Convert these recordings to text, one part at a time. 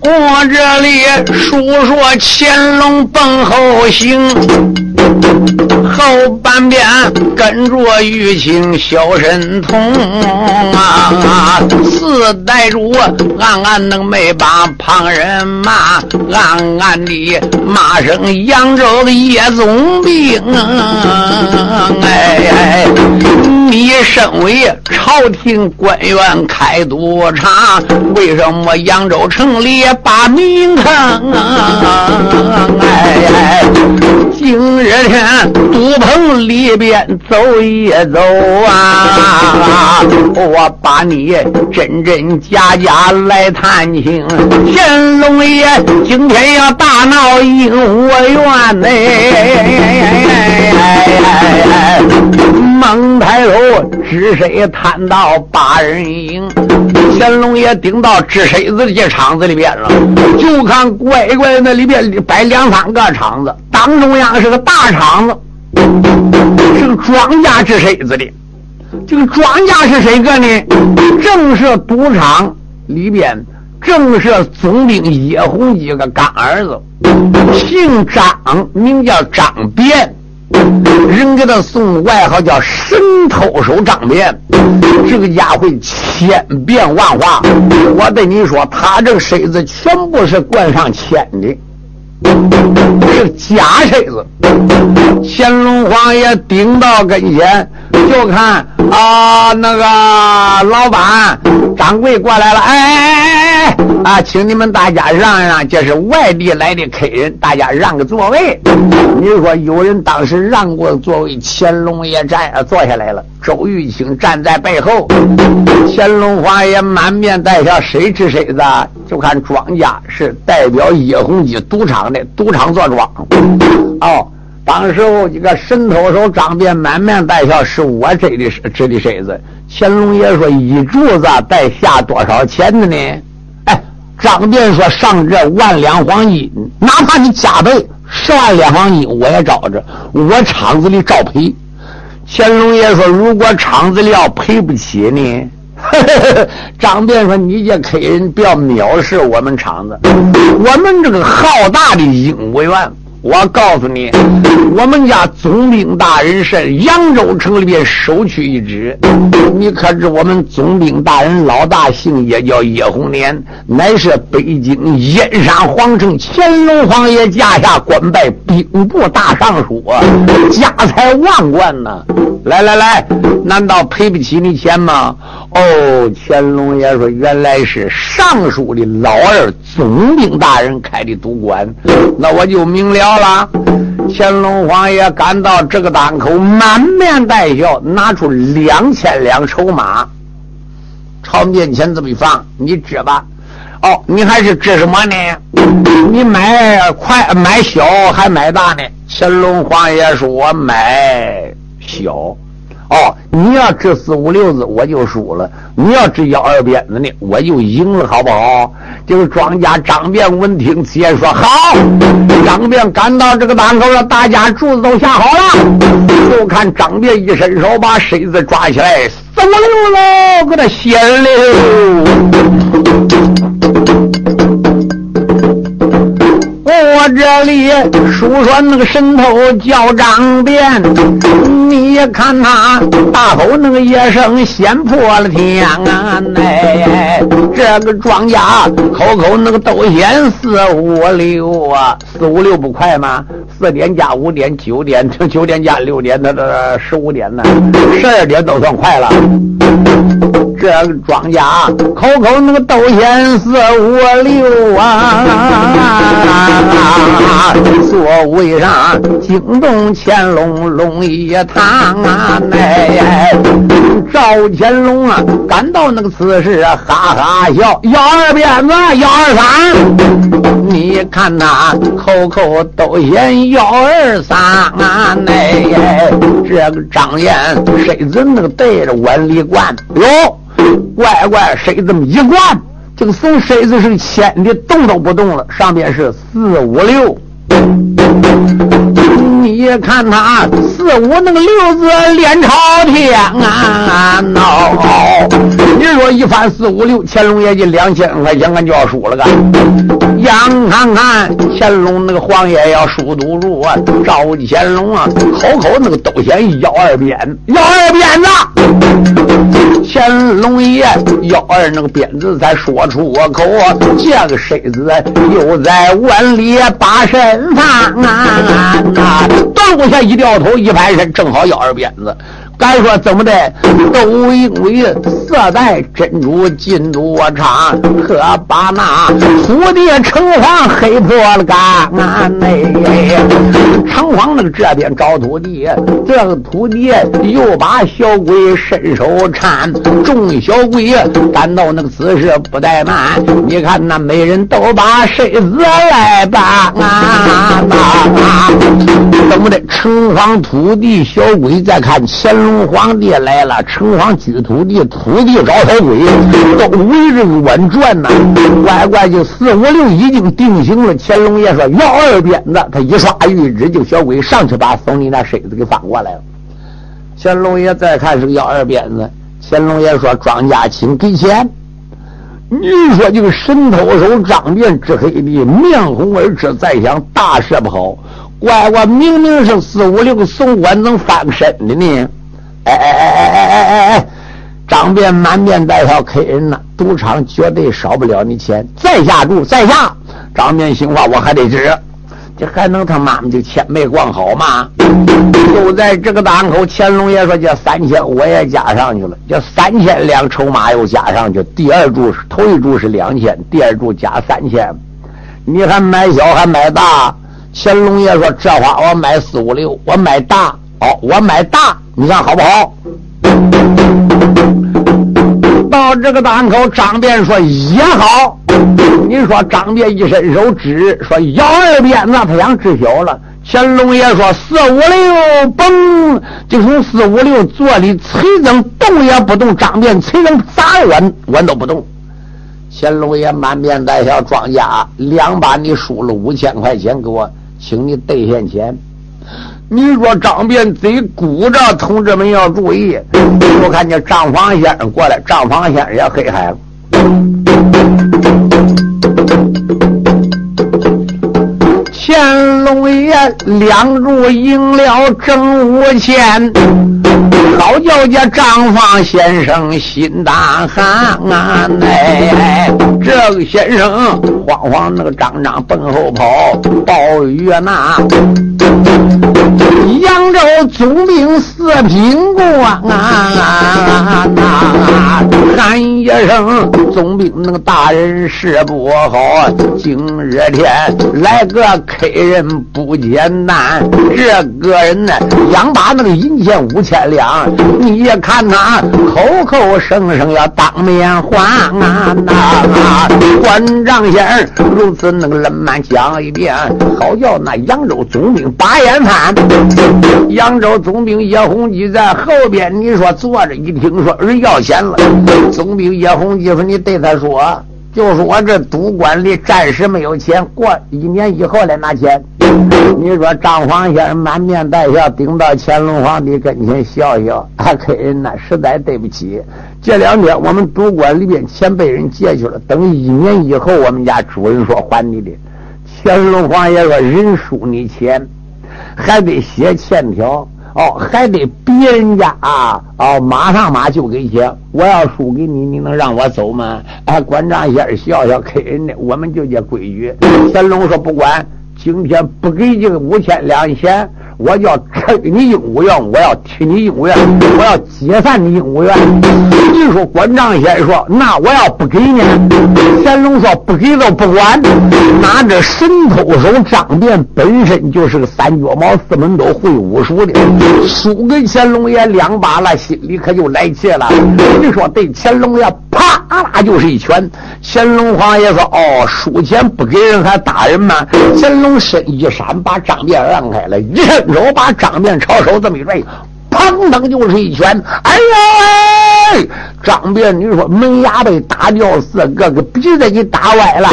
我这里述说乾隆奔后行。后半边跟着玉清小神童啊，四代主暗暗能没把旁人骂，暗暗的骂声扬州的叶总兵。哎，你身为朝廷官员开督察，为什么扬州城里把名坑？哎，今日天。赌棚里边走一走啊，我把你真真假假来探清。乾隆爷今天要大闹应我院内，猛抬头，知谁探到八人营？乾隆爷顶到知谁子的这场子里边了，就看乖乖那里边摆两三个场子，当中央是个大场子。是个庄家治谁子的？这个庄家是谁个呢？正是赌场里边，正是总兵叶洪一个干儿子，姓张，名叫张变，人给他送外号叫神偷手张变。这个家伙千变万化，我对你说，他这个身子全部是灌上铅的。是假身子，乾隆皇爷顶到跟前，就看啊，那个老板掌柜过来了，哎哎哎哎哎啊，请你们大家让让，这是外地来的客人，大家让个座位。你说有人当时让过座位，乾隆爷站坐下来了，周玉清站在背后，乾隆皇爷满面带笑，谁吃谁子？就看庄家是代表叶洪基赌场的，赌场坐庄。哦，当时候一个神偷手张变满面带笑，是我这的这的身子。乾隆爷说一柱子带下多少钱的呢？哎，张变说上这万两黄金，哪怕你加倍十万两黄金，我也照着，我厂子里照赔。乾隆爷说，如果厂子里要赔不起呢？张便说：“你这客人不要藐视我们厂子，我们这个浩大的英武院。”我告诉你，我们家总兵大人是扬州城里边首屈一指。你可知我们总兵大人老大姓也，叫叶红莲，乃是北京燕山皇城乾隆皇爷驾下官拜兵部大尚书，家财万贯呐！来来来，难道赔不起你钱吗？哦，乾隆爷说，原来是尚书的老二总兵大人开的赌馆，那我就明了。了，乾隆皇爷赶到这个档口，满面带笑，拿出两千两筹码，朝面前这么一放，你支吧。哦，你还是支什么呢？你买快买小还买大呢？乾隆皇爷说：“我买小。”哦，你要掷四五六子，我就输了；你要掷幺二鞭子呢，我就赢了，好不好？这个庄家张变闻听此言，说好。张变赶到这个档口了，大家柱子都下好了，就看张变一伸手把身子抓起来，四五六喽，给他掀了。我这里书说那个神偷叫张变，你看他大吼那个一声，先破了天啊！哎，这个庄家口口那个都嫌四五六啊，四五六不快吗？四点加五点，九点，九点加六点，那这十五点呢？十二点都算快了。这个庄家口口那个都嫌四五六啊。座位上惊动乾隆龙一堂啊！哎，赵乾隆啊，感到那个此时哈哈笑。幺二鞭子，幺二三，你看他口口都嫌幺二三啊！哎，这个张燕身子那个带着碗里灌哟，乖乖谁这么一灌？这个送身子是铅的，动都不动了。上面是四五六，你看他四五那个六字连朝天啊！喏，你说一番四五六，乾隆爷就两千块钱，俺就要输了个。眼看看乾隆那个皇爷要输赌注啊，赵乾隆啊，口口那个都嫌要二鞭，要二鞭子。乾隆爷要二那个鞭子才说出口啊，这个身子又在碗里把身放啊！当下一掉头一翻身，正好咬二鞭子。该说怎么的，都因为色带珍珠金多场，可把那土地城隍黑破了干啊！城隍那个这边找土地，这个土地又把小鬼伸手搀，众小鬼感到那个姿势不怠慢。你看那每人都把身子来帮啊！怎么的？城隍土地小鬼再看乾。皇帝来了，城隍举土地，土地找小鬼，都围着碗转呢。乖乖，就四五六已经定型了。乾隆爷说要二鞭子，他一刷玉指，就小鬼上去把送你那身子给翻过来了。乾隆爷再看是个要二鞭子，乾隆爷说庄家请给钱。你说这个神偷手张变之黑的面红耳赤，再想大事不好。乖乖，明明是四五六送官，能翻身的呢？哎哎哎哎哎哎哎哎！张变满面带笑，K 人呐，赌场绝对少不了你钱。再下注，再下。张变心话，我还得值，这还能他妈妈就千没逛好吗？就在这个档口，乾隆爷说这三千我也加上去了，这三千两筹码又加上去。第二注是头一注是两千，第二注加三千。你还买小还买大？乾隆爷说这话我买四五六，我买大哦，我买大。你看好不好？到这个档口，张便说也好。你说张便一伸手指说要二鞭子，他想知晓了。乾隆爷说四五六嘣，就从四五六坐里崔增动也不动，张变崔增咋稳稳都不动。乾隆爷满面带笑，庄家两把你输了五千块钱给我，请你兑现钱。你说张变贼鼓着，同志们要注意！我看见张房先生过来，张房先生也黑孩子。乾隆爷两柱赢了正五千，老叫家张方先生心大寒啊！哎，这个先生慌慌那个张张奔后跑，暴雨那。扬州总兵四品官啊！喊一声总兵那个大人事不好，今日天来个客人不简单。这个人呢，想把那个银钱五千两，你也看他口口声声要当面还啊！那关张先生如此那个冷慢讲一遍，好叫那扬州总兵把眼翻。扬州总兵叶洪基在后边，你说坐着一听说人要钱了，总兵叶洪基说：“你对他说，就说我这赌馆里暂时没有钱，过一年以后来拿钱。”你说张皇先生满面带笑，顶到乾隆皇帝跟前笑笑：“啊，客人呐，实在对不起，这两天我们赌馆里边钱被人借去了，等一年以后，我们家主人说还你的。”乾隆皇爷说：“人输你钱。”还得写欠条哦，还得逼人家啊哦，马上马就给写。我要输给你，你能让我走吗？哎，关张先笑笑，给人家，我们就这规矩。乾隆说不管，今天不给这个五千两钱。我要撤你鹦鹉园，我要踢你鹦鹉园，我要解散你鹦鹉园。你说关张先说，那我要不给呢？乾隆说不给都不管。拿着神偷手张变本身就是个三脚猫，四门都会武术的，输给乾隆爷两把了，心里可就来气了。你说对乾隆爷啦就是一拳。乾隆皇爷说：“哦，输钱不给人还打人吗？”乾隆身一闪，把张变让开了，一伸手把张变朝手这么一拽，砰当就是一拳。哎呀！张变，你说门牙被打掉四个，个鼻子给打歪了。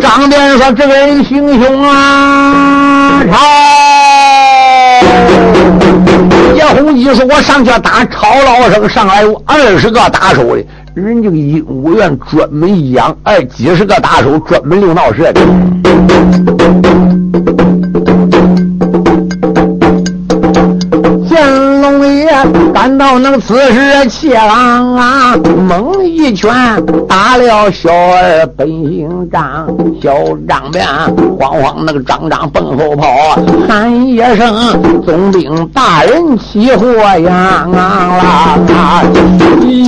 张变说：“这个人行凶啊！”操！洪基说：“我上去打超老生，上来有二十个打手的，人家鹦鹉院专门养二几十个打手，专门溜闹事的。”赶到那个此时，切郎啊，猛一拳打了小儿本姓张，小张便慌慌那个张张奔后跑，喊一声总兵大人起火呀！啊！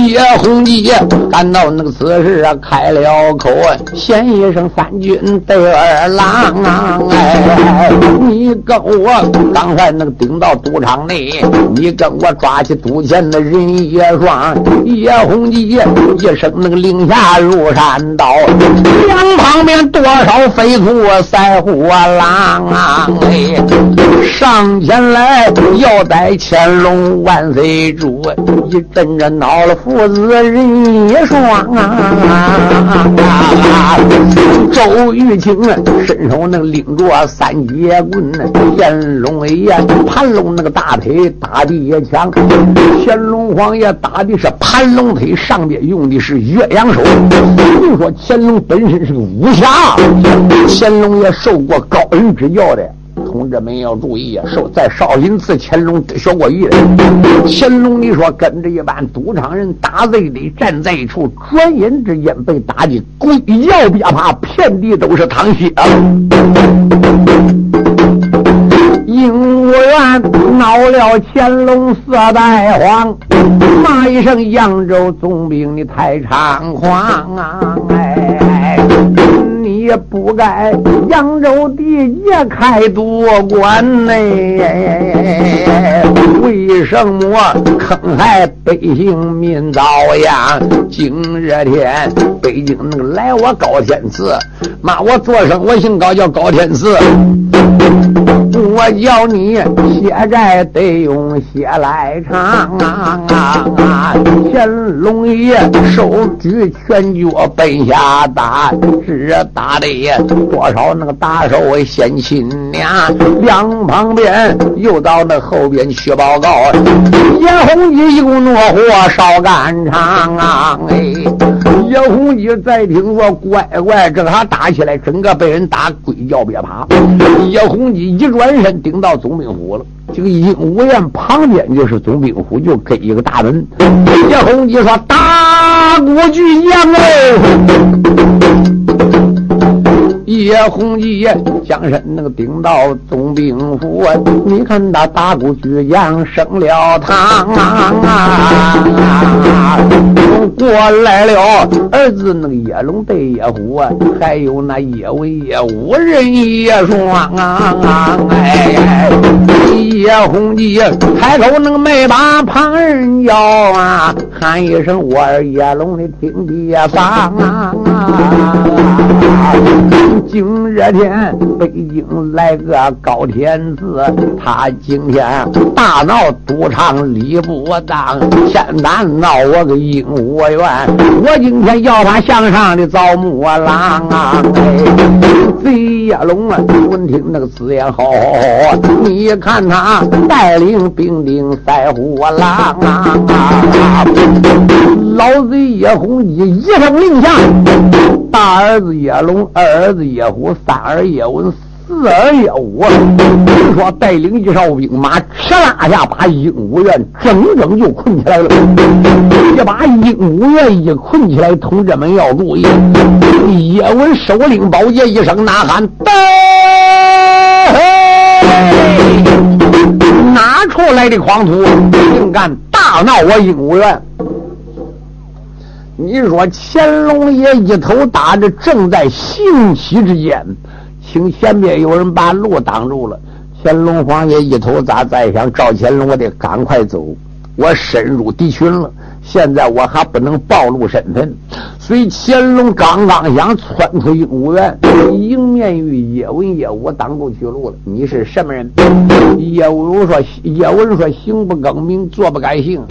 叶洪基赶到那个此时啊，开了口，先一声三军得二郎啊！哎，你跟我刚才那个顶到赌场内，你跟我抓起。赌钱的人也双，叶洪基一声那个令下入山道，两旁边多少飞兔赛虎狼啊！哎，上前来要逮乾隆万岁主，一阵阵恼了父子人也双啊！周玉清伸手能拎着三节棍，乾隆爷盘龙那个大腿打的也强乾隆皇爷打的是盘龙腿，上边用的是岳阳手。就说乾隆本身是个武侠，乾隆也受过高人指教的。同志们要注意啊，受在少林寺，乾隆学过艺的。乾隆，你说跟着一班赌场人打擂的站在一处，转眼之间被打的鬼叫别怕，遍地都是淌血。鹦鹉院闹了乾隆四代皇，骂一声扬州总兵你太猖狂啊！哎，你也不该扬州地界开赌馆呢？为什么坑害百姓民遭殃？今日天北京那个来我高天赐，骂我做声我姓高叫高天赐。我叫你血债得用血来偿啊！啊,啊乾隆爷手举拳脚奔下打，只打的多少那个打手先亲娘，两旁边又到那后边去报告。叶洪基一股怒火烧肝肠啊！哎，叶洪基再听说乖乖，跟他打起来，整个被人打鬼叫别爬。叶洪基一转身。顶到总兵府了，这个鹦鹉院旁边就是总兵府，就跟一个大门。叶洪基说：“大国巨将哦。”叶洪基将身那个顶到总兵府，你看他打鼓巨将升了堂啊！过来了儿子那个叶龙对叶虎啊，还有那叶文叶武人叶双啊！哎，叶洪基开口那个没把旁人叫啊，喊一声我儿叶龙的听爹房啊！今日天，北京来个高天子，他今天大闹赌场理不当，先打闹我个鹦鹉园，我今天要他向上的造木郎啊！哎，贼呀龙啊，闻听那个字眼好，你看他带领兵丁赛虎狼啊！老贼叶洪基一声令下，大儿子叶龙，二儿子叶虎，三儿叶文，四儿叶武，听说带领一哨兵马，哧啦下把鹦鹉院整整就困起来了。一把鹦鹉院一困起来，同志们要注意，叶文首领宝剑，一声呐喊：“到！”哪出来的狂徒，竟敢大闹我鹦鹉院？你说乾隆爷一头打着，正在兴起之间，请前面有人把路挡住了。乾隆皇爷一头咋再想赵乾隆，我得赶快走，我深入敌群了。现在我还不能暴露身份，所以乾隆刚刚想窜出鹦鹉园，迎面与叶文、叶武挡住去路了。你是什么人？叶文说：“叶文说，行不更名，坐不改姓。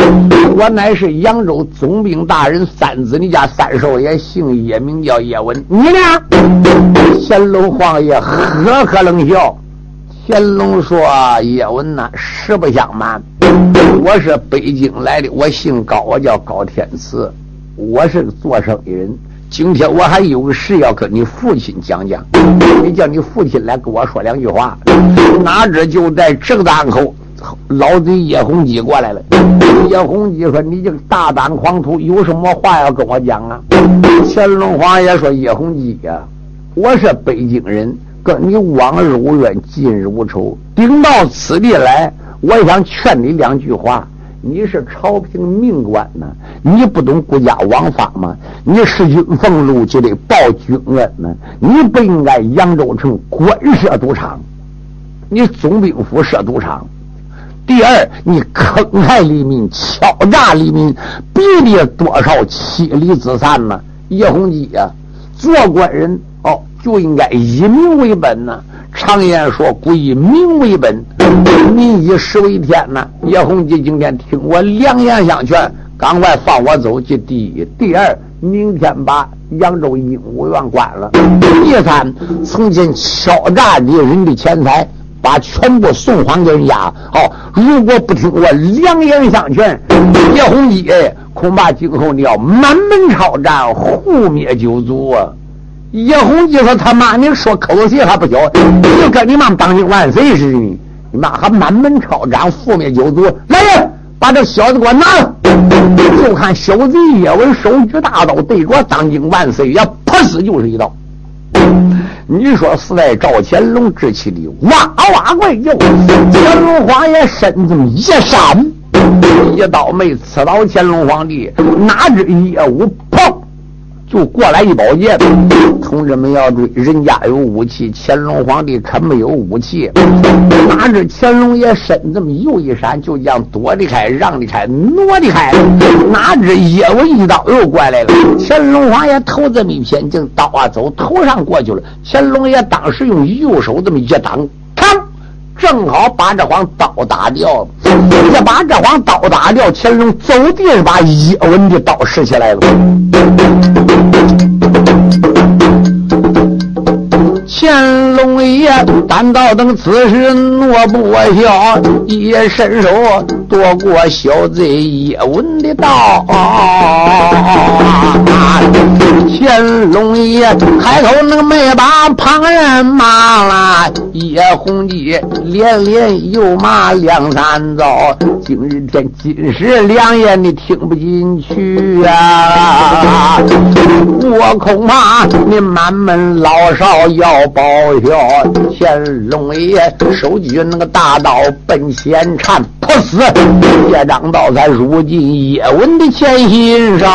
我乃是扬州总兵大人三子，你家三少爷，姓叶，名叫叶文。你呢？”乾隆皇爷呵呵冷笑。乾隆说：“叶问呐，实不相瞒，我是北京来的，我姓高，我叫高天赐，我是个做生意人。今天我还有个事要跟你父亲讲讲，你叫你父亲来跟我说两句话。哪知就在这个当口，老贼叶洪基过来了。叶洪基说：‘你这个大胆狂徒，有什么话要跟我讲啊？’乾隆皇爷说：‘叶洪基呀，我是北京人。’跟你往日无怨，近日无仇。顶到此地来，我想劝你两句话。你是朝廷命官呢，你不懂国家王法吗？你是军俸禄就得报君恩呢。你不应该扬州城官设赌场，你总兵府设赌场。第二，你坑害黎民，敲诈黎民，逼的多少妻离子散呢？叶洪基呀，做官人哦。就应该以民为本呐！常言说，古以民为本，民以食为天呐！叶洪基今天听我良言相劝，赶快放我走。这第一，第二，明天把扬州鹦鹉园关了。第三，曾经敲诈的人的钱财，把全部送还给人家。好，如果不听我良言相劝，叶洪基，恐怕今后你要满门抄斩，覆灭九族啊！叶洪就说：“他妈，你说口气还不小，就跟你妈当今万岁似的，你妈还满门抄斩，覆灭九族。来人，把这小子给我拿了！就看小贼叶文手举大刀，对着当今万岁爷噗死就是一刀。你说是在赵乾隆之气的哇哇怪叫，乾隆皇爷身子一闪，一刀没刺到乾隆皇帝，哪知叶武！”就过来一宝剑，同志们要注意，人家有武器，乾隆皇帝可没有武器。哪知乾隆爷身这么又一闪，就将躲得开，让得开，挪得开。哪知叶文一刀又过来了，乾隆皇爷头这么一偏，就刀啊走头上过去了。乾隆爷当时用右手这么一挡，正好把这黄刀打掉。一把这黄刀打掉，乾隆走地把叶文的刀拾起来了。乾隆爷胆道等此时诺不笑，一伸手夺过小贼叶文的刀。乾隆爷开口那个没把旁人骂了，叶洪基连连又骂两三遭。今日天今时良言你听不进去呀，我恐怕你满门老少要。报效，乾隆爷手举那个大刀奔仙禅破不死，叶张道才如今叶问的前心上，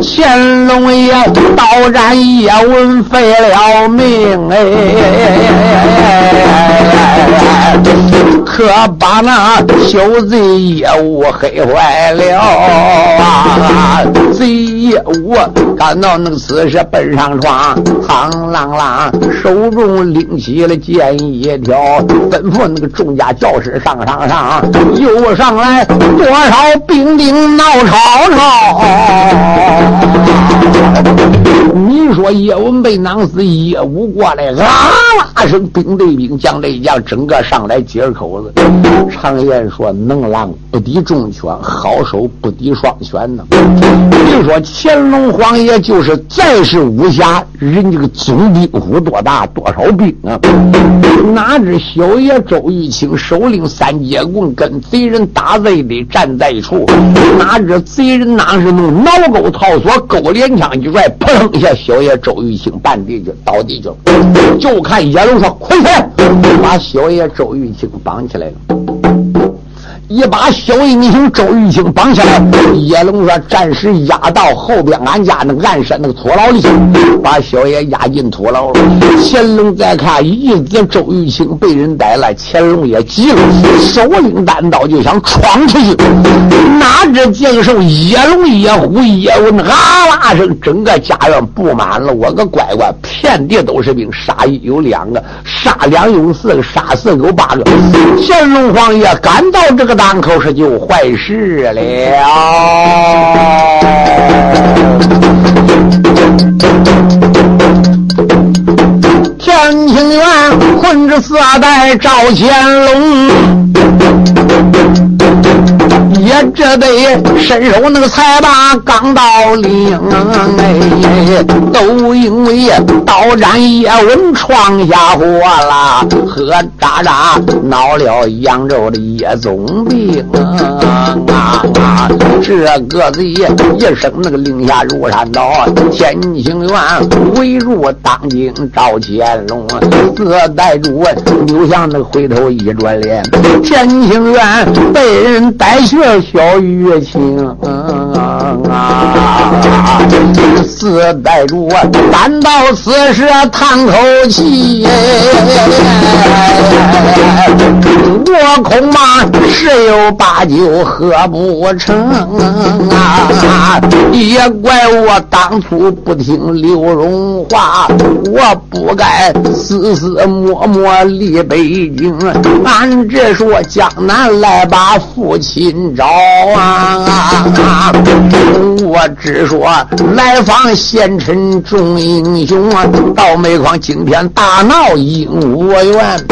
乾隆爷刀斩叶问废了命哎，可把那小贼业务黑坏了啊！贼业务赶到那个此时奔上。床，苍啷啷，手中拎起了剑一条，吩咐那众家教师上上上，又上来多少兵丁闹吵吵。你说叶文被囊死，叶武过来，啊啦声，兵对兵，将对将，整个上来几口子。常言说，能狼不敌重拳，好手不敌双拳呢。你说乾隆皇爷就是再是武侠。人家个总兵府多大？多少兵啊？哪知小爷周玉清首领三节棍，跟贼人打擂的站在一处。哪知贼人哪是弄挠钩套索，勾连枪一拽，砰一下，小爷周玉清半地就倒地去了。就看野龙说：“快去，把小爷周玉清绑起来了。”一把小英雄周玉清绑起来，叶龙说：“暂时押到后边俺家那个暗山那个土牢里去，把小爷押进土牢了。”乾隆再看一子周玉清被人逮了，乾隆也急了，手拎单刀就想闯出去。哪知见受叶龙、野虎、野文啊啦声，整个家园布满了。我个乖乖，遍地都是兵，杀一有两个，杀两有四个，杀四个有八个。乾隆皇爷赶到这个。当口是就坏事了。天青院混着四代赵乾隆。也只得伸手那个才把钢刀领，哎，都因为刀斩叶问闯下祸了，喝渣渣闹了扬州的叶总兵啊！这个贼一声那个令下如山倒，天清元围住当今赵乾隆，四代主刘向那回头一转脸，天清元被人带去。越小雨越轻啊。啊，四代主单到此时叹口气，我恐怕十有八九喝不成啊！也怪我当初不听刘荣话，我不该私私默默离北京，俺这说江南来把父亲找。啊！我只说来访贤臣众英雄啊，到煤矿今天大闹鹦鹉园，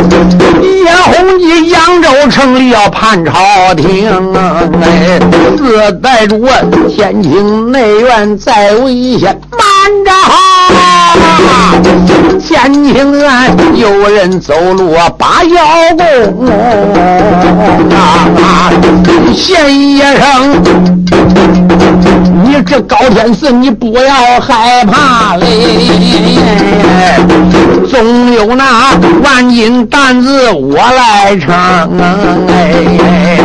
叶洪基扬州城里要叛朝廷啊！哎，四代主天清内院在危险，慢着！天清院有人走路把腰弓啊！县医生，你这高天寺，你不要害怕嘞，总有那万斤担子我来撑哎。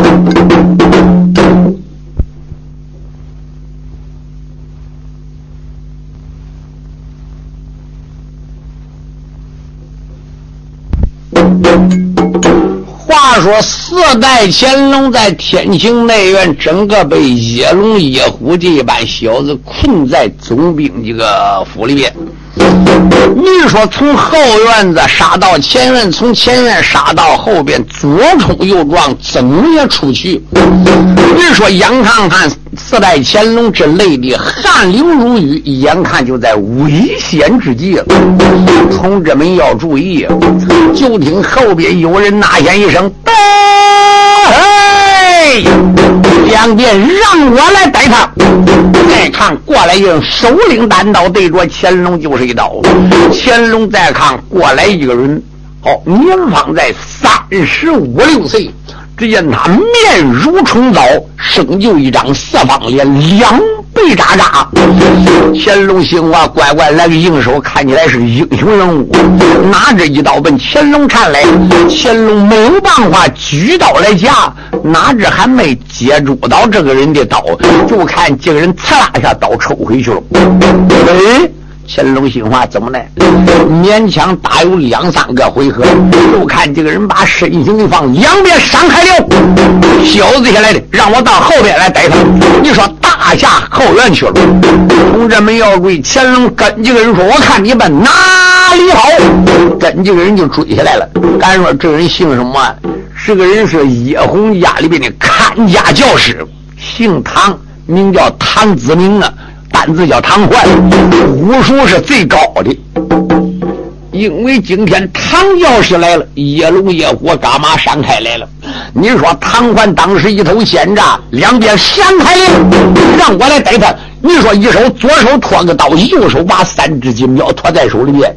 说四代乾隆在天清内院，整个被野龙、野虎这一般小子困在总兵这个府里边。你说从后院子杀到前院，从前院杀到后边，左冲右撞，怎么也出去？你说眼看看四代乾隆这累的汗流如雨，眼看就在危险之际了。同志们要注意，就听后边有人呐喊一声：“嘿！”两边让我来逮他。再看过来一人，手领单刀，对着乾隆就是一刀。乾隆再看过来一个人，哦，年方在三十五六岁。只见他面如重枣，生就一张四方脸，两背扎扎。乾隆兴话，乖乖来个应手，看起来是英雄人物。拿着一刀奔乾隆看来，乾隆没有办法举刀来夹，哪知还没接触到这个人的刀，就看这个人刺啦一下刀抽回去了。哎。乾隆心话怎么呢？勉强打有两三个回合，就看这个人把身形一放，两边闪开了。小子下来的，让我到后边来逮他。你说大下后院去了。同志们要注意，乾隆跟这个人说：“我看你们哪里好。”跟这个人就追下来了。敢说这人姓什么？是个人是叶红家里边的看家教师，姓唐，名叫唐子明啊。名字叫唐焕，武术是最高的。因为今天唐教师来了，叶龙叶虎干嘛闪开来了？你说唐焕当时一头鲜炸，两边闪开了，让我来逮他。你说一手左手托个刀，右手把三只金镖托在手里面。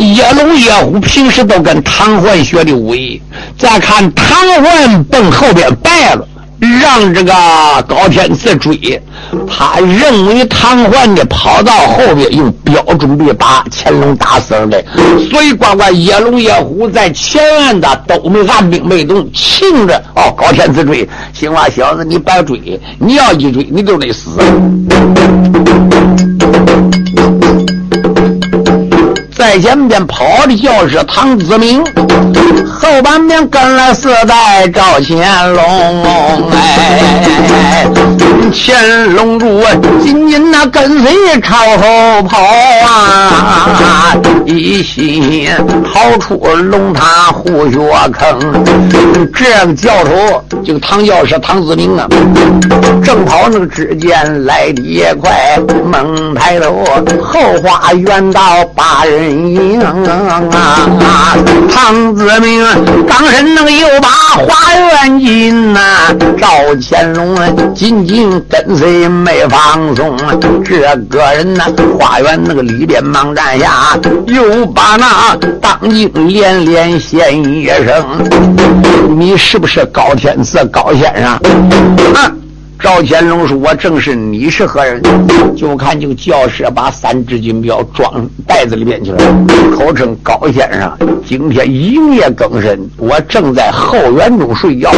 叶龙叶虎平时都跟唐焕学的武艺，再看唐焕奔后边败了。让这个高天赐追，他认为唐桓的跑到后边用标准的把乾隆打死了的，所以乖乖野龙野虎在前岸的都没按兵没动，听着哦，高天赐追，行话小子你别追，你要一追你就得死。在前边跑的教是唐子明，后半边跟了四代赵乾隆，哎，乾隆主紧紧那跟随朝后跑啊，一心逃出龙潭虎穴坑。这个教头就唐教师唐子明啊，正跑那个之间来的也快，猛抬头后花园到八人营啊，唐子明刚身那个又把花园进呐，赵乾隆紧紧跟随没放松，这个人呐，花园那个里边忙站下，又把那当今连连献一声，你是不是高天赐高先生？啊！赵乾隆说：“我正是，你是何人？”就看这个教士把三只金镖装袋子里面去了，口称高先生。今天一夜更深，我正在后园中睡觉，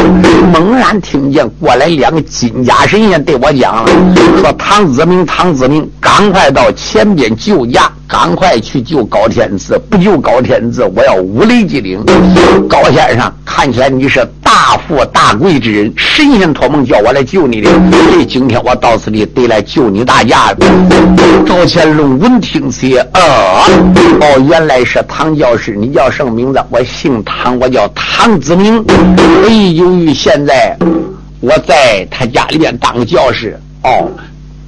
猛然听见过来两个金甲神仙对我讲，说：“唐子明，唐子明，赶快到前边救驾。”赶快去救高天赐，不救高天赐，我要五雷击顶。高先生，看起来你是大富大贵之人，神仙托梦叫我来救你的，所以今天我到此地得来救你大驾。赵乾隆闻听此，呃，哦，原来是唐教师，你叫什么名字？我姓唐，我叫唐子明。哎，由于现在我在他家里面当教师，哦。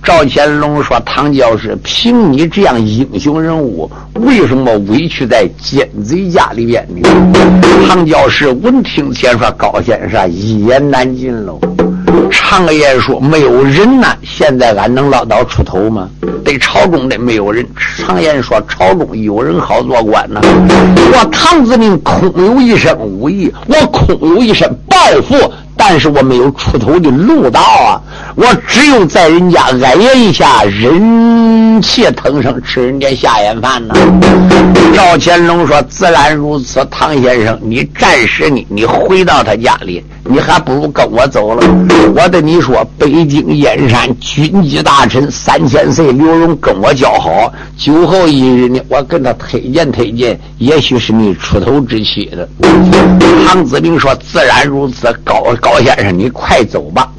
赵乾隆说：“唐教士，凭你这样英雄人物，为什么委屈在奸贼家里边？呢？”唐教士闻听前说：“高先生一言难尽喽。常言说没有人呐，现在俺能捞到出头吗？对朝中的没有人。常言说朝中有人好做官呐。我唐子明空有一身武艺，我空有一身抱负。”但是我没有出头的路道啊！我只有在人家挨一下，人气腾声吃人家下眼饭呢。赵乾隆说：“自然如此，唐先生，你暂时你，你回到他家里，你还不如跟我走了。我对你说，北京燕山军机大臣三千岁刘荣跟我交好，酒后一日呢，我跟他推荐推荐，也许是你出头之期的。”唐子明说：“自然如此，高高。”先生，你快走吧。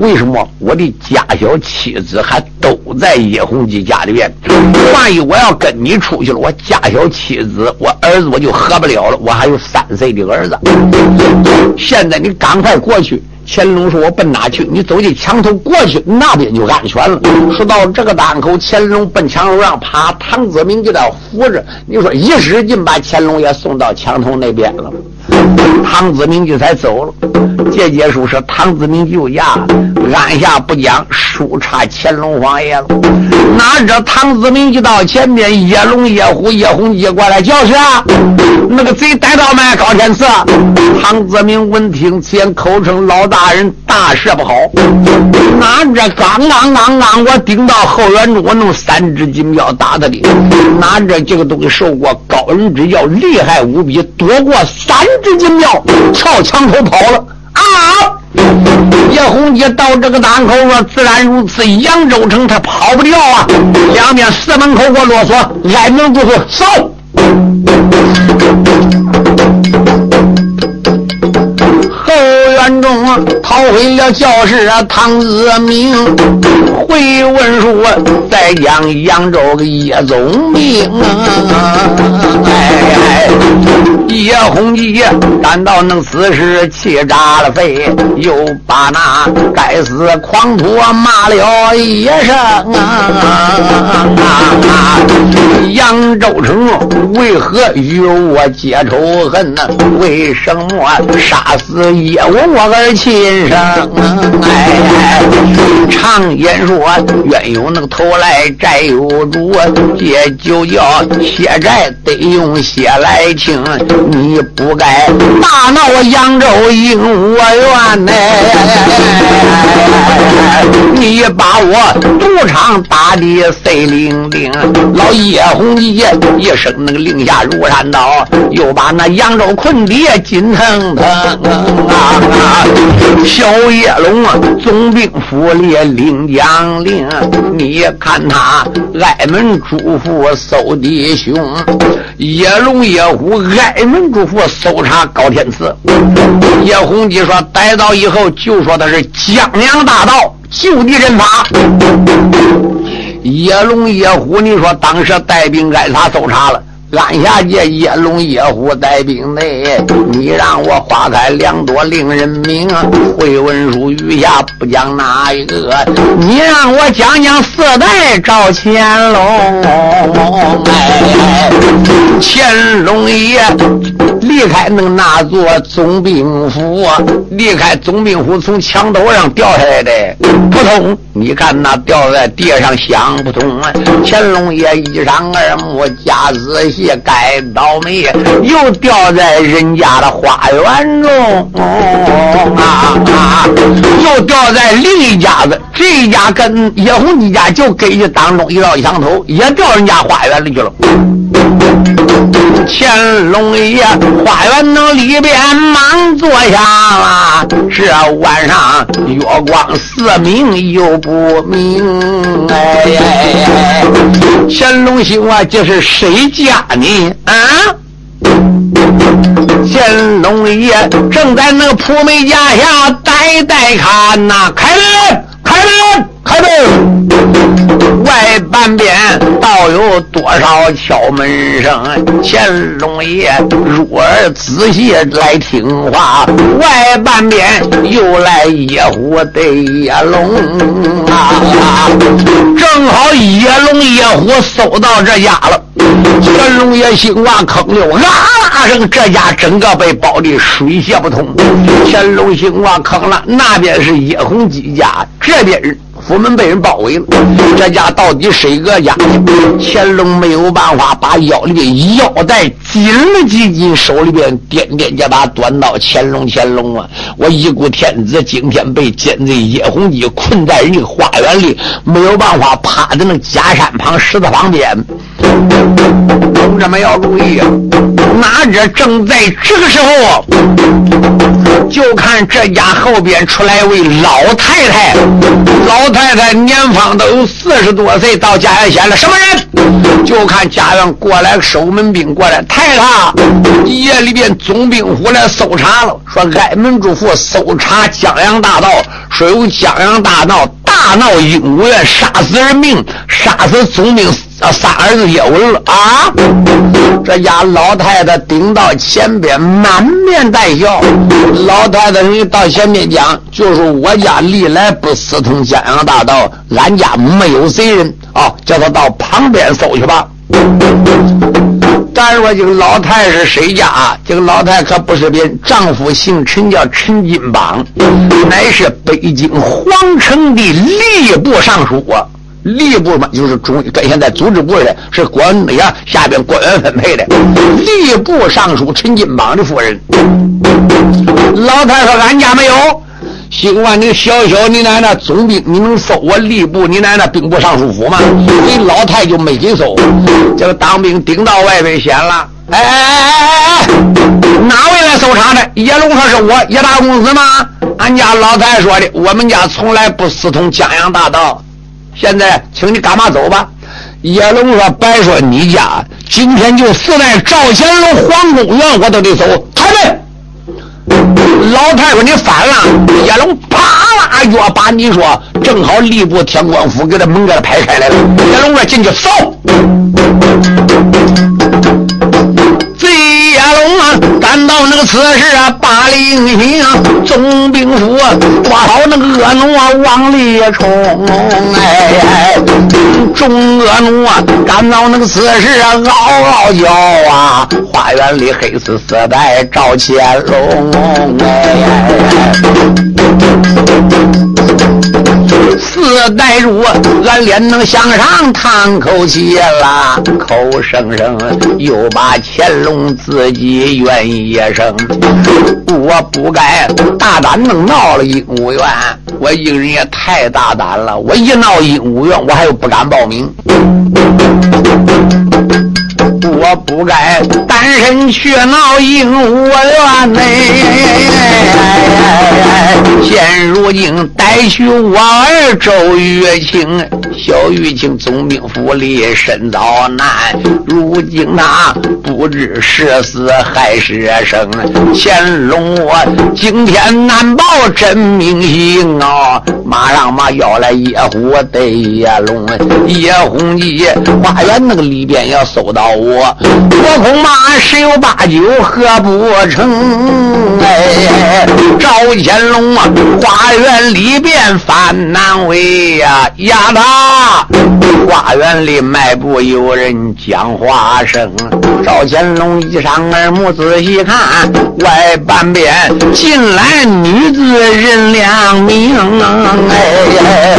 为什么我的家小妻子还都在叶洪基家里边？万一我要跟你出去了，我家小妻子，我儿子我就活不了了。我还有三岁的儿子。现在你刚快过去。乾隆说：“我奔哪去？你走进墙头过去，那边就安全了。”说到这个档口，乾隆奔墙头上爬，唐子明就在扶着。你说一使劲，把乾隆也送到墙头那边了。唐子明就才走了。这节书是唐子明救驾，按下不讲，书差乾隆皇爷了。哪知唐子明就到前面，野龙、野虎、野红鸡过来叫去，那个贼逮到没？高天赐。唐子明闻听此言，口称老大人那射不好。哪知刚刚刚刚，我顶到后院中，我弄三只金镖打他的。哪知这个东西受过高人之教，厉害无比，躲过三。只金镖跳墙头跑了啊！叶洪杰到这个档口说：“自然如此，扬州城他跑不掉啊！两边四门口给我啰嗦，挨门不是走。”观众逃回了教室，唐子明回文书，再将扬州个叶宗明哎，叶洪基感到那死尸气炸了肺，又把那该死狂徒骂了一声啊！扬州城为何与我结仇恨呢？为什么杀死叶文？我儿亲生，哎，常言说冤有那个头来债有主，这就叫血债得用血来清。你不该大闹扬州应我冤呐！你把我赌场打的碎灵灵。老叶洪一一声那个令下如山倒，又把那扬州困爹金腾腾啊！小叶龙啊，总兵府里领将领，你看他挨门嘱咐搜弟兄，叶龙叶虎挨门嘱咐搜查高天赐。叶洪基说逮到以后就说他是江洋大盗，就地正法。叶龙叶虎，你说当时带兵挨查搜查了。安下界叶龙叶虎带兵内，你让我花开两朵令人明。会文书余下不讲哪一个？你让我讲讲四代赵乾隆。哎，乾隆爷离开那那座总兵府，离开总兵府从墙头上掉下来的，扑通！你看那掉在地上响不通啊。乾隆爷一上二目夹仔细。该倒霉，又掉在人家的花园中啊！啊又掉在另一家子，这一家跟叶红一家就隔着当中一道墙头，也掉人家花园里去了。乾隆爷花园那里边忙坐下了，这晚上月光似明又不明。哎呀，乾隆兄啊，这是谁家呢？啊！乾隆爷正在那个铺梅家下呆呆看呐，开门，开门。开门，外半边倒有多少敲门声？乾隆爷入耳仔细来听话，外半边又来野虎对野龙啊！正好野龙野虎搜到这家了，乾隆爷心哇坑溜啊啦声，这家整个被包的水泄不通。乾隆心哇坑了，那边是叶红几家，这边。府门被人包围了，这家到底谁个家？乾隆没有办法，把腰里边腰带紧了紧紧，手里边掂掂这把短刀。乾隆，乾隆啊！我一股天子今天被奸贼叶洪基困在人家花园里，没有办法趴在那假山旁石头旁边。同志们要注意啊！哪知正在这个时候，就看这家后边出来一位老太太，老。太太年方都有四十多岁，到家园县了。什么人？就看家园过来守门兵过来。太太，夜里边总兵府来搜查了，说挨门主妇搜查江洋大盗，说有江洋大盗大闹鹦鹉园，杀死人命，杀死总兵。啊，三儿子叶文了啊！这家老太太顶到前边，满面带笑。老太太，你到前面讲，就是我家历来不私通江洋大盗，俺家没有贼人啊！叫他到旁边搜去吧。咱说这个老太是谁家？这个老太可不是别人，丈夫姓陈，叫陈金榜，乃是北京皇城的吏部尚书啊。吏部嘛，就是中跟现在组织部似的，是官那样下边官员分配的。吏部尚书陈金榜的夫人，老太说：“俺家没有。兴万，你小小你奶奶总兵，你能搜我吏部？你奶奶兵部尚书府吗？你老太就没给搜。这个当兵顶到外边县了。哎哎哎哎哎，哪位来搜查的？叶龙说是我，叶大公子吗？俺家老太说的，我们家从来不私通江洋大盗。”现在，请你干嘛走吧？叶龙说：“白说你家今天就死在赵乾隆皇宫院，我都得走。”开门。老太说：“你反了！”叶龙啪啦一把你说，正好吏部天官府给他门给他拍开来了。叶龙哥：“进去搜。”到那个此时啊，八里行，总兵府抓好那个恶奴啊，往里冲！哎，众恶奴啊，赶到那个此时啊，嗷嗷叫啊，花园里黑死四代赵乾隆！哎，四代主，俺脸能向上叹口气啦，口声声又把乾隆自己怨一声。我不该大胆能闹了鹦鹉院，我一个人也太大胆了。我一闹鹦鹉院，我还有不敢报名。我不该单身去闹鹦鹉院内，现如今带去我儿周月清，小玉清总兵府里身遭难，如今他不知是死还是生。乾隆我惊天难报真名姓啊！马上嘛要来野虎对野龙，野红记花园那个里边要搜到我。我恐怕十有八九喝不成哎！赵乾隆啊，花园里边犯难为呀，丫头，啊花园里迈步有人讲话声。赵乾隆一上耳目仔细看，外半边进来女子人两名哎，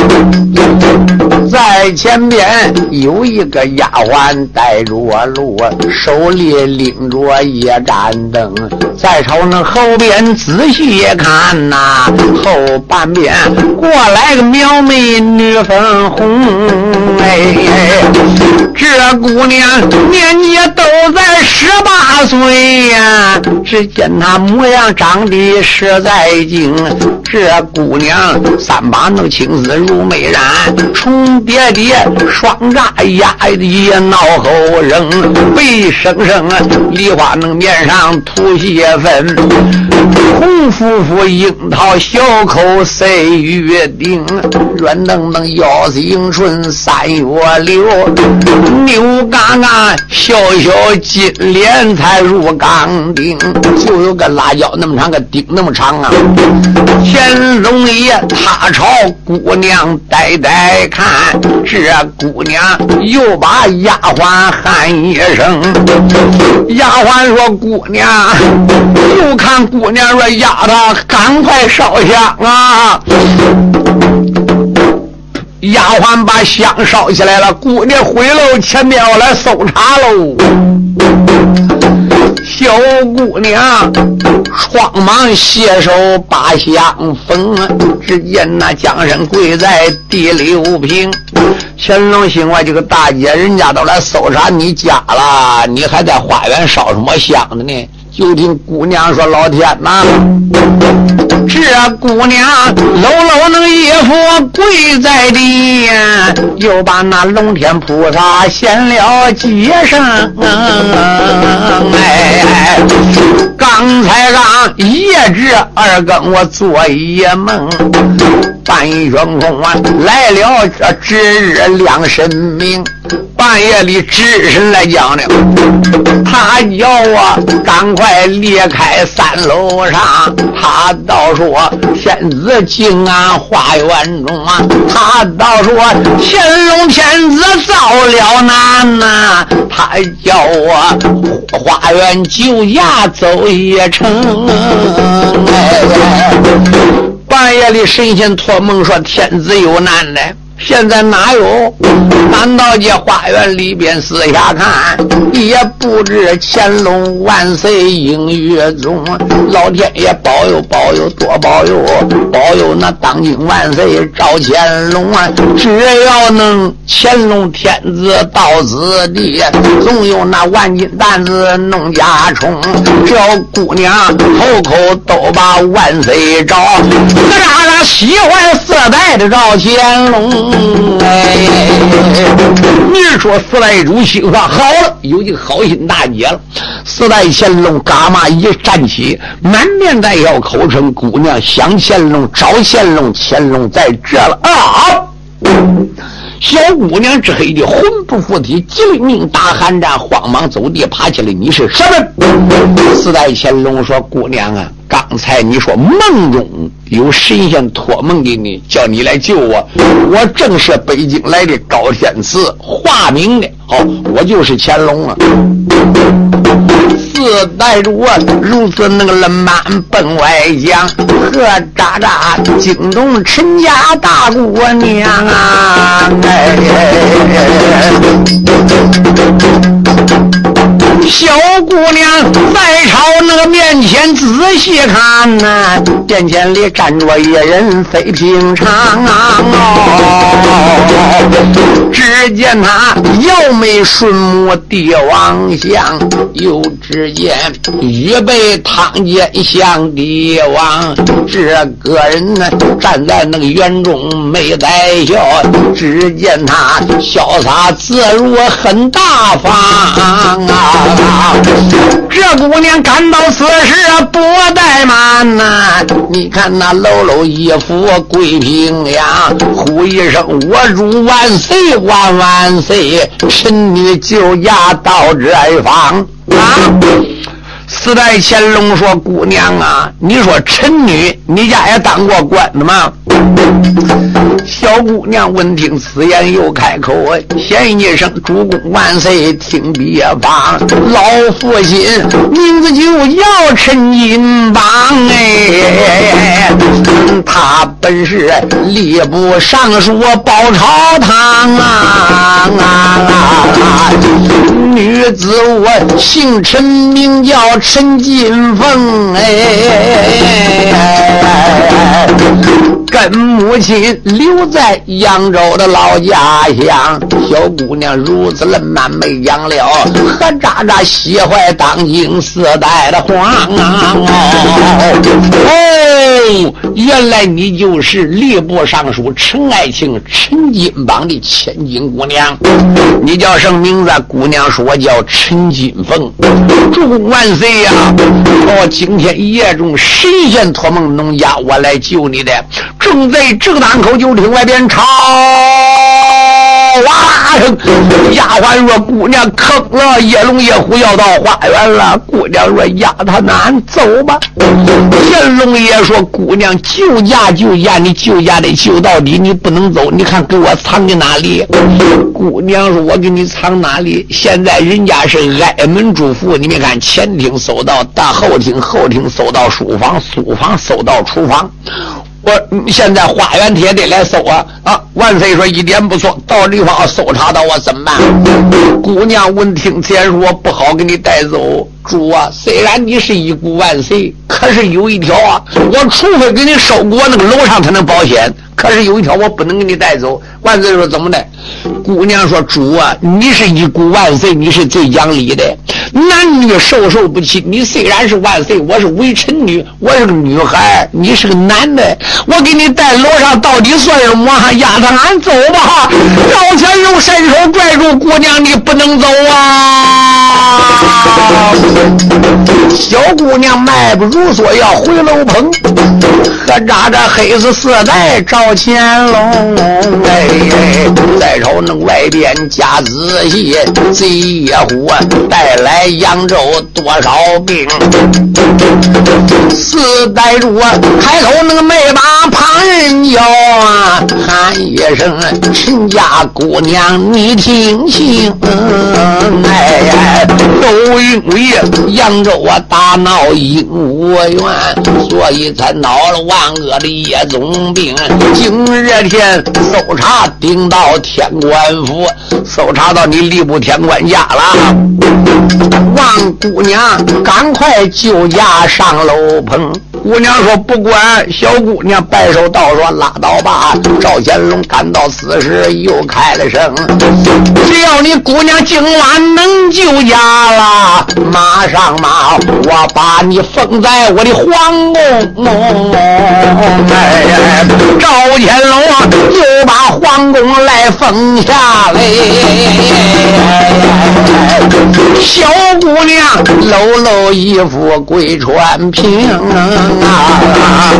在前边有一个丫鬟带着路。手里拎着一盏灯，再朝那后边仔细看呐，后半边过来个苗美女粉红，哎，这姑娘年纪都在十八岁呀，只见她模样长得实在精，这姑娘三把弄青丝如美髯，重叠叠双扎压的脑后扔，背。生生啊，梨花能面上吐血月份，红夫妇樱桃小口赛月丁，软嫩嫩腰子迎春三月柳，牛嘎嘎小小金莲才入钢钉，就有个辣椒那么长，个钉那么长啊！乾隆爷他朝姑娘呆呆看，这姑娘又把丫鬟喊一声。丫鬟说：“姑娘。”又看姑娘说：“丫头，赶快烧香啊！”丫鬟把香烧起来了。姑娘回楼前面我来搜查喽。小姑娘慌忙携手把香封，只见那江山跪在地里无平。乾隆心话：“这个大姐，人家都来搜查你家了，你还在花园烧什么香的呢？”就听姑娘说：“老天呐，这姑娘搂搂那衣服跪在地，又把那龙天菩萨显了几声。哎，刚才让夜至二更，我做一梦。”半夜空啊，来了这值日亮神明。半夜里值神来讲呢，他叫我赶快离开三楼上。他倒说天子进俺花园中啊，他倒说乾隆天子遭了难呐。他叫我花园酒家走一程。半夜里，神仙托梦说天子有难呢。现在哪有？难道这花园里边四下看，也不知乾隆万岁应月中，老天爷保佑保佑多保佑，保佑那当今万岁赵乾隆啊！只要能乾隆天子到此地，总有那万金担子弄家充。这姑娘口口都把万岁招，哪吒喜欢色带的赵乾隆。哎，你说四代主心说好了，有一个好心大姐了。四代乾隆嘎嘛一站起，满面带笑，口称姑娘想乾隆，找乾隆，乾隆在这了啊！小姑娘这黑的魂不附体，急灵灵打寒战，慌忙走地爬起来。你是什么？四代乾隆说：“姑娘啊，刚才你说梦中有神仙托梦给你，叫你来救我。我正是北京来的高天赐，化名的。好，我就是乾隆啊。”四带着我如此那个冷慢奔外江，何渣渣惊动陈家大姑娘啊！哎。小姑娘在朝那个面前仔细看呐，殿前里站着一人非平常哦。只见他摇眉顺目帝王相，又只见预备汤剑向帝王。这个人呢站在那个园中没在笑，只见他潇洒自如很大方啊。这姑娘赶到此时不怠慢呐！你看那喽喽一副跪平阳，呼一声我主万岁万万岁！臣女就驾到这一方啊！四代乾隆说：“姑娘啊，你说臣女，你家也当过官的吗？”小姑娘闻听此言，又开口：“先一声主公万岁，听别方。老父亲名字就叫陈金榜，哎，他本是吏部尚书包朝堂啊啊！女子我姓陈，名叫陈金凤，哎。”跟母亲留在扬州的老家乡，小姑娘如此冷慢没讲了，何渣渣喜欢当今四代的皇啊！哦，原来你就是吏部尚书陈爱卿陈金榜的千金姑娘，你叫什么名字？姑娘说叫陈金凤。主公万岁呀！哦，今天夜中神仙托梦农家，我来救你的。正在这个当口，就听外边吵。哇啦声，丫鬟说：“姑娘坑了，野龙野虎要到花园了。”姑娘说：“丫他难走吧？”乾隆爷说：“姑娘救驾救驾，你救驾得救到底，你不能走。你看给我藏在哪里？”姑娘说：“我给你藏哪里？现在人家是挨门主妇，你没看前厅搜到大后厅，后厅搜到书房，书房搜到厨房。”我现在花园帖得来搜啊啊！万岁说一点不错，到地方搜查到我怎么办？姑娘闻听此言说不好给你带走。主啊，虽然你是一股万岁，可是有一条啊，我除非给你收过那个楼上才能保险。可是有一条我不能给你带走。万岁说怎么的？姑娘说主啊，你是一股万岁，你是最讲理的。男女授受不亲，你虽然是万岁，我是微臣女，我是个女孩，你是个男的，我给你带楼上到底算什么？丫头，俺走吧。赵钱又伸手拽住姑娘，你不能走啊！小姑娘迈不如梭要回楼棚，可扎着黑死四带赵乾隆，哎，再瞅那外边加仔细，贼野虎带来。扬州多少兵？四代主开口那个没把旁人叫啊，喊一声陈家姑娘你听清，哎，都因为扬州啊大闹鹦鹉园，所以才闹了万恶的夜总兵。今日天搜查顶到天天官府，搜查到你吏部天官家了。望姑娘赶快救驾上楼棚。姑娘说：“不管。”小姑娘摆手道：“说拉倒吧。”赵显龙赶到此时又开了声：“只要你姑娘今晚能救驾了，马上马，我把你封在我的皇宫。”哎，赵显龙又把皇宫来风下来。小姑娘搂搂衣服跪穿平啊。